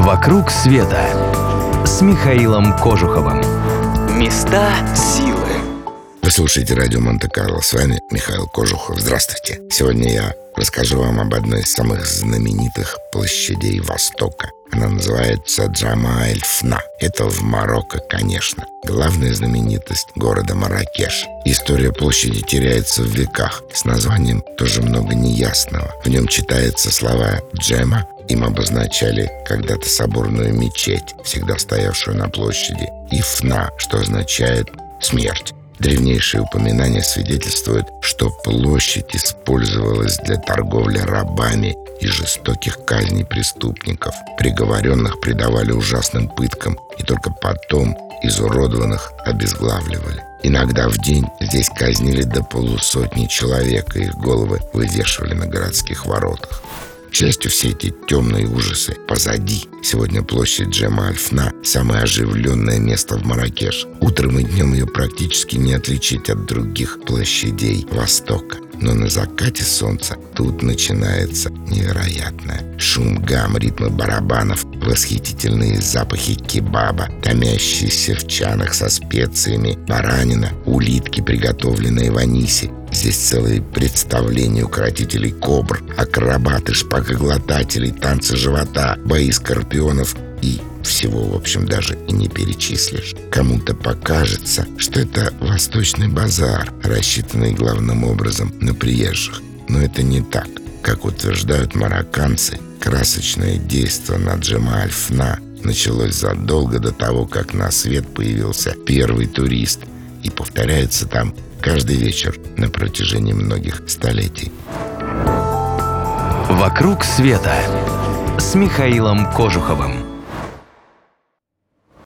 «Вокруг света» с Михаилом Кожуховым. Места силы. Вы слушаете радио Монте-Карло. С вами Михаил Кожухов. Здравствуйте. Сегодня я расскажу вам об одной из самых знаменитых площадей Востока. Она называется Джамайль-Фна. Это в Марокко, конечно. Главная знаменитость города Маракеш. История площади теряется в веках. С названием тоже много неясного. В нем читаются слова «Джема», им обозначали когда-то соборную мечеть, всегда стоявшую на площади, и «Фна», что означает «смерть». Древнейшие упоминания свидетельствуют, что площадь использовалась для торговли рабами и жестоких казней преступников. Приговоренных предавали ужасным пыткам и только потом изуродованных обезглавливали. Иногда в день здесь казнили до полусотни человек, и их головы вывешивали на городских воротах. К счастью, все эти темные ужасы позади. Сегодня площадь Джема Альфна – самое оживленное место в Маракеш. Утром и днем ее практически не отличить от других площадей Востока. Но на закате солнца тут начинается невероятное. Шум гам, ритмы барабанов, восхитительные запахи кебаба, томящиеся в чанах со специями, баранина, улитки, приготовленные в анисе, Здесь целые представления укротителей кобр, акробаты, шпагоглотателей, танцы живота, бои скорпионов и всего, в общем, даже и не перечислишь. Кому-то покажется, что это восточный базар, рассчитанный главным образом на приезжих. Но это не так. Как утверждают марокканцы, красочное действо на Джема Альфна началось задолго до того, как на свет появился первый турист и повторяется там каждый вечер на протяжении многих столетий. «Вокруг света» с Михаилом Кожуховым.